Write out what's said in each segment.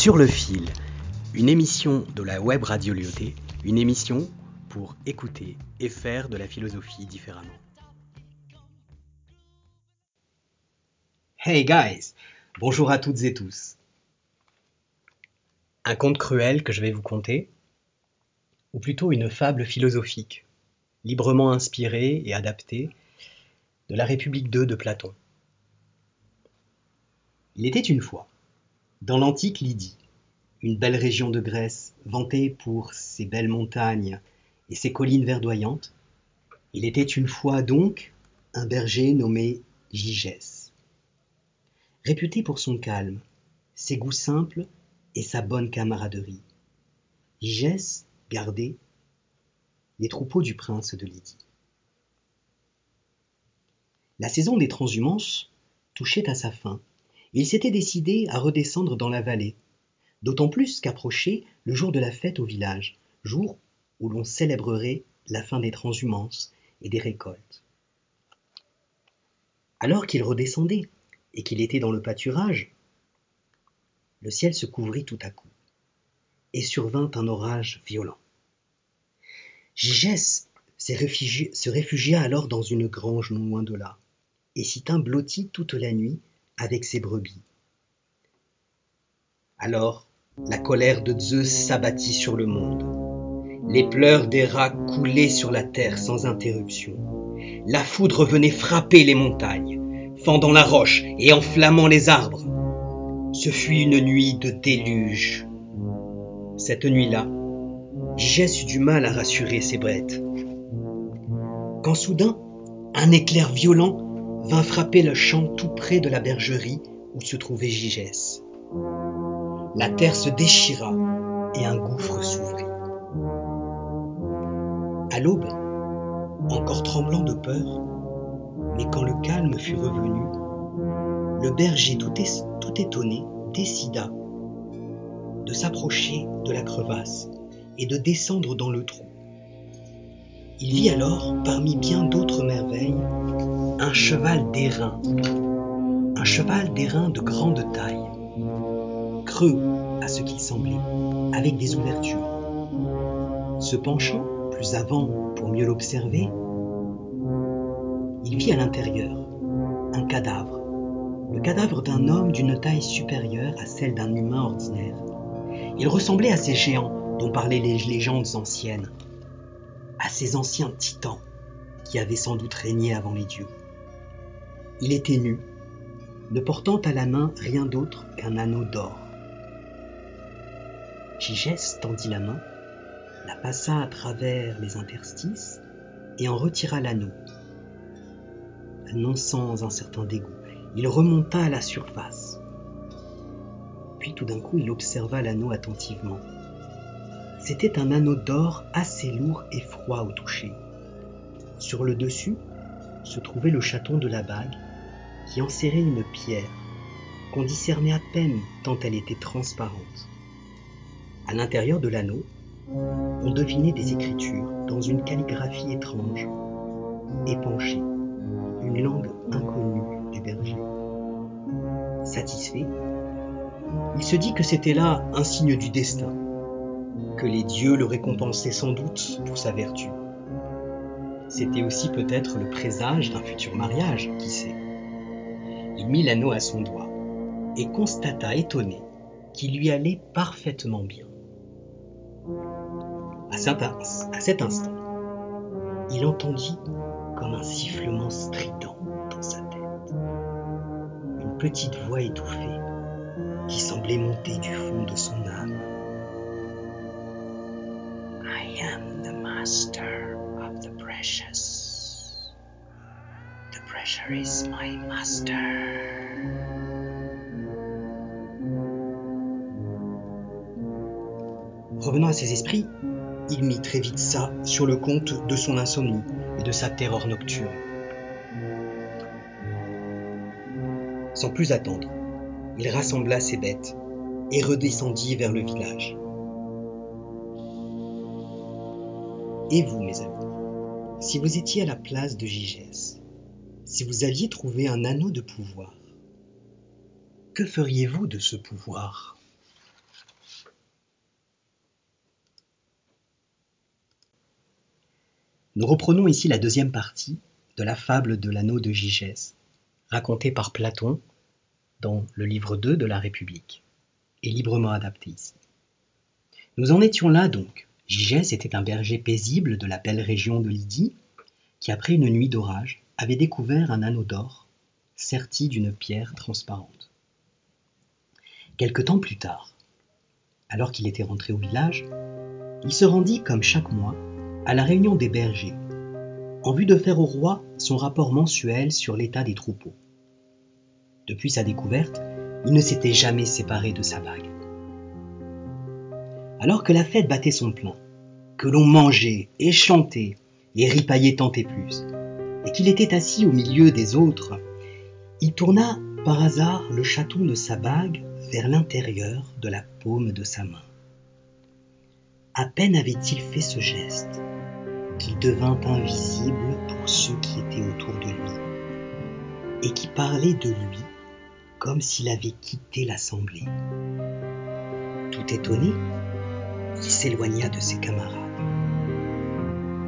Sur le fil, une émission de la web radio Lyoté, une émission pour écouter et faire de la philosophie différemment. Hey guys, bonjour à toutes et tous. Un conte cruel que je vais vous conter, ou plutôt une fable philosophique, librement inspirée et adaptée de la République 2 de Platon. Il était une fois, dans l'antique Lydie, une belle région de Grèce, vantée pour ses belles montagnes et ses collines verdoyantes, il était une fois donc un berger nommé Gygès. Réputé pour son calme, ses goûts simples et sa bonne camaraderie, Gygès gardait les troupeaux du prince de Lydie. La saison des transhumances touchait à sa fin, il s'était décidé à redescendre dans la vallée, d'autant plus qu'approchait le jour de la fête au village, jour où l'on célébrerait la fin des transhumances et des récoltes. Alors qu'il redescendait et qu'il était dans le pâturage, le ciel se couvrit tout à coup, et survint un orage violent. Gygès se réfugia alors dans une grange non loin de là, et s'y tint blotti toute la nuit avec ses brebis. Alors la colère de Zeus s'abattit sur le monde. Les pleurs des rats coulaient sur la terre sans interruption. La foudre venait frapper les montagnes, fendant la roche et enflammant les arbres. Ce fut une nuit de déluge. Cette nuit-là, Gygès eut du mal à rassurer ses bêtes. Quand soudain, un éclair violent vint frapper le champ tout près de la bergerie où se trouvait Gygès. La terre se déchira et un gouffre s'ouvrit. À l'aube, encore tremblant de peur, mais quand le calme fut revenu, le berger tout, tout étonné décida de s'approcher de la crevasse et de descendre dans le trou. Il vit alors, parmi bien d'autres merveilles, un cheval d'airain, un cheval d'airain de grande taille, creux à ce qu'il semblait, avec des ouvertures. Se penchant plus avant pour mieux l'observer, il vit à l'intérieur un cadavre, le cadavre d'un homme d'une taille supérieure à celle d'un humain ordinaire. Il ressemblait à ces géants dont parlaient les légendes anciennes, ces anciens titans qui avaient sans doute régné avant les dieux. Il était nu, ne portant à la main rien d'autre qu'un anneau d'or. Gygès tendit la main, la passa à travers les interstices et en retira l'anneau. Annonçant un certain dégoût, il remonta à la surface. Puis tout d'un coup, il observa l'anneau attentivement. C'était un anneau d'or assez lourd et froid au toucher. Sur le dessus se trouvait le chaton de la bague qui enserrait une pierre qu'on discernait à peine tant elle était transparente. À l'intérieur de l'anneau, on devinait des écritures dans une calligraphie étrange, épanchée, une langue inconnue du berger. Satisfait, il se dit que c'était là un signe du destin, que les dieux le récompensaient sans doute pour sa vertu. C'était aussi peut-être le présage d'un futur mariage, qui sait. Il mit l'anneau à son doigt et constata étonné qu'il lui allait parfaitement bien. À cet, instant, il entendit comme un sifflement strident dans sa tête. Une petite voix étouffée qui semblait monter du Revenant à ses esprits, il mit très vite ça sur le compte de son insomnie et de sa terreur nocturne. Sans plus attendre, il rassembla ses bêtes et redescendit vers le village. Et vous, mes amis, si vous étiez à la place de Gygès, si vous aviez trouvé un anneau de pouvoir, que feriez-vous de ce pouvoir? Nous reprenons ici la deuxième partie de la fable de l'anneau de Gygès, racontée par Platon dans le livre 2 de la République, et librement adaptée ici. Nous en étions là donc. Gygès était un berger paisible de la belle région de Lydie, qui après une nuit d'orage avait découvert un anneau d'or serti d'une pierre transparente. Quelque temps plus tard, alors qu'il était rentré au village, il se rendit, comme chaque mois, à la réunion des bergers, en vue de faire au roi son rapport mensuel sur l'état des troupeaux. Depuis sa découverte, il ne s'était jamais séparé de sa bague. Alors que la fête battait son plein, que l'on mangeait et chantait et ripaillait tant et plus, et qu'il était assis au milieu des autres, il tourna par hasard le chaton de sa bague vers l'intérieur de la paume de sa main. À peine avait-il fait ce geste qu'il devint invisible pour ceux qui étaient autour de lui et qui parlaient de lui comme s'il avait quitté l'assemblée. Tout étonné, il s'éloigna de ses camarades.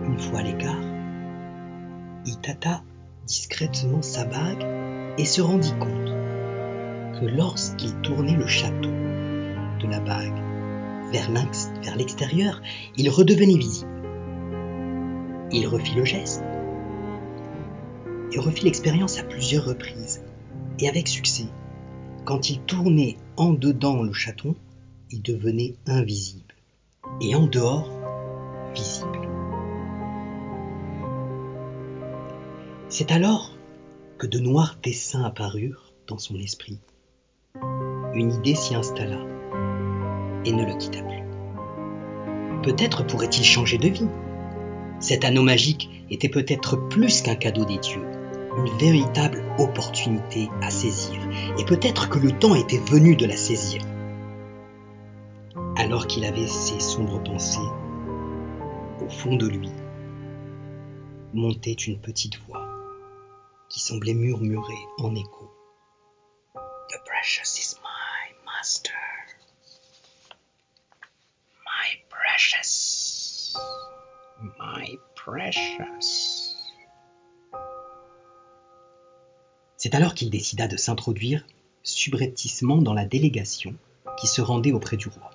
Une fois à l'écart, il tâta discrètement sa bague et se rendit compte que lorsqu'il tournait le château de la bague vers l'extérieur, il redevenait visible. Il refit le geste. Il refit l'expérience à plusieurs reprises, et avec succès. Quand il tournait en dedans le chaton, il devenait invisible, et en dehors, visible. C'est alors que de noirs dessins apparurent dans son esprit. Une idée s'y installa et ne le quitta plus. Peut-être pourrait-il changer de vie. Cet anneau magique était peut-être plus qu'un cadeau des dieux, une véritable opportunité à saisir, et peut-être que le temps était venu de la saisir. Alors qu'il avait ces sombres pensées, au fond de lui montait une petite voix qui semblait murmurer en écho. The precious is my master. precious. My precious. C'est alors qu'il décida de s'introduire subrepticement dans la délégation qui se rendait auprès du roi.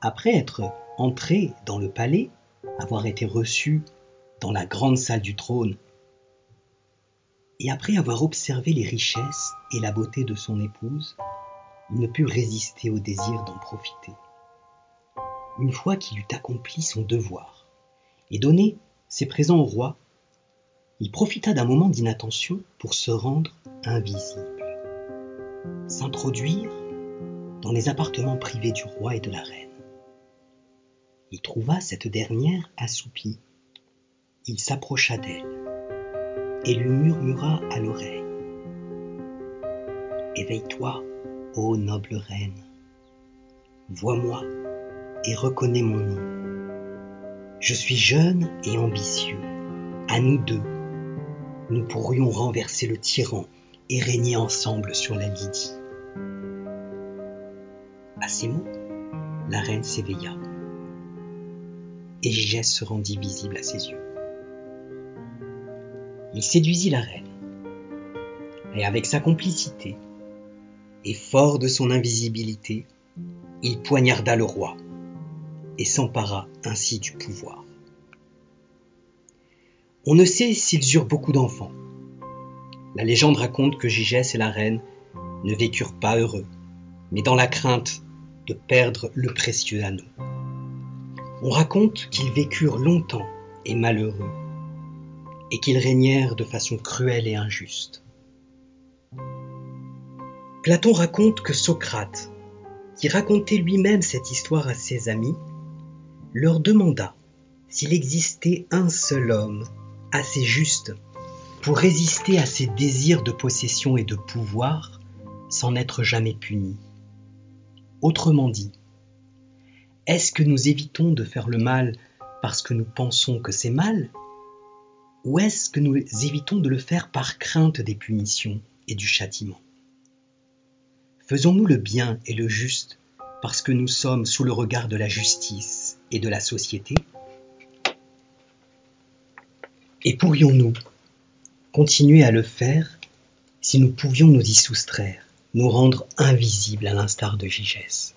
Après être entré dans le palais, avoir été reçu dans la grande salle du trône, et après avoir observé les richesses et la beauté de son épouse, il ne put résister au désir d'en profiter une fois qu'il eut accompli son devoir et donné ses présents au roi, il profita d'un moment d'inattention pour se rendre invisible, s'introduire dans les appartements privés du roi et de la reine. Il trouva cette dernière assoupie. Il s'approcha d'elle et lui murmura à l'oreille Éveille-toi, ô noble reine, vois-moi et reconnais mon nom. Je suis jeune et ambitieux. À nous deux, nous pourrions renverser le tyran et régner ensemble sur la Lydie. À ces mots, la reine s'éveilla et Gigès se rendit visible à ses yeux. Il séduisit la reine et avec sa complicité et fort de son invisibilité, il poignarda le roi et s'empara ainsi du pouvoir. On ne sait s'ils eurent beaucoup d'enfants. La légende raconte que Gigès et la reine ne vécurent pas heureux, mais dans la crainte de perdre le précieux anneau. On raconte qu'ils vécurent longtemps et malheureux, et qu'ils régnèrent de façon cruelle et injuste. Platon raconte que Socrate, qui racontait lui-même cette histoire à ses amis, leur demanda s'il existait un seul homme assez juste pour résister à ses désirs de possession et de pouvoir sans n'être jamais puni. Autrement dit, est-ce que nous évitons de faire le mal parce que nous pensons que c'est mal Ou est-ce que nous évitons de le faire par crainte des punitions et du châtiment? Faisons-nous le bien et le juste parce que nous sommes sous le regard de la justice et de la société? Et pourrions-nous continuer à le faire si nous pouvions nous y soustraire, nous rendre invisibles à l'instar de Gigès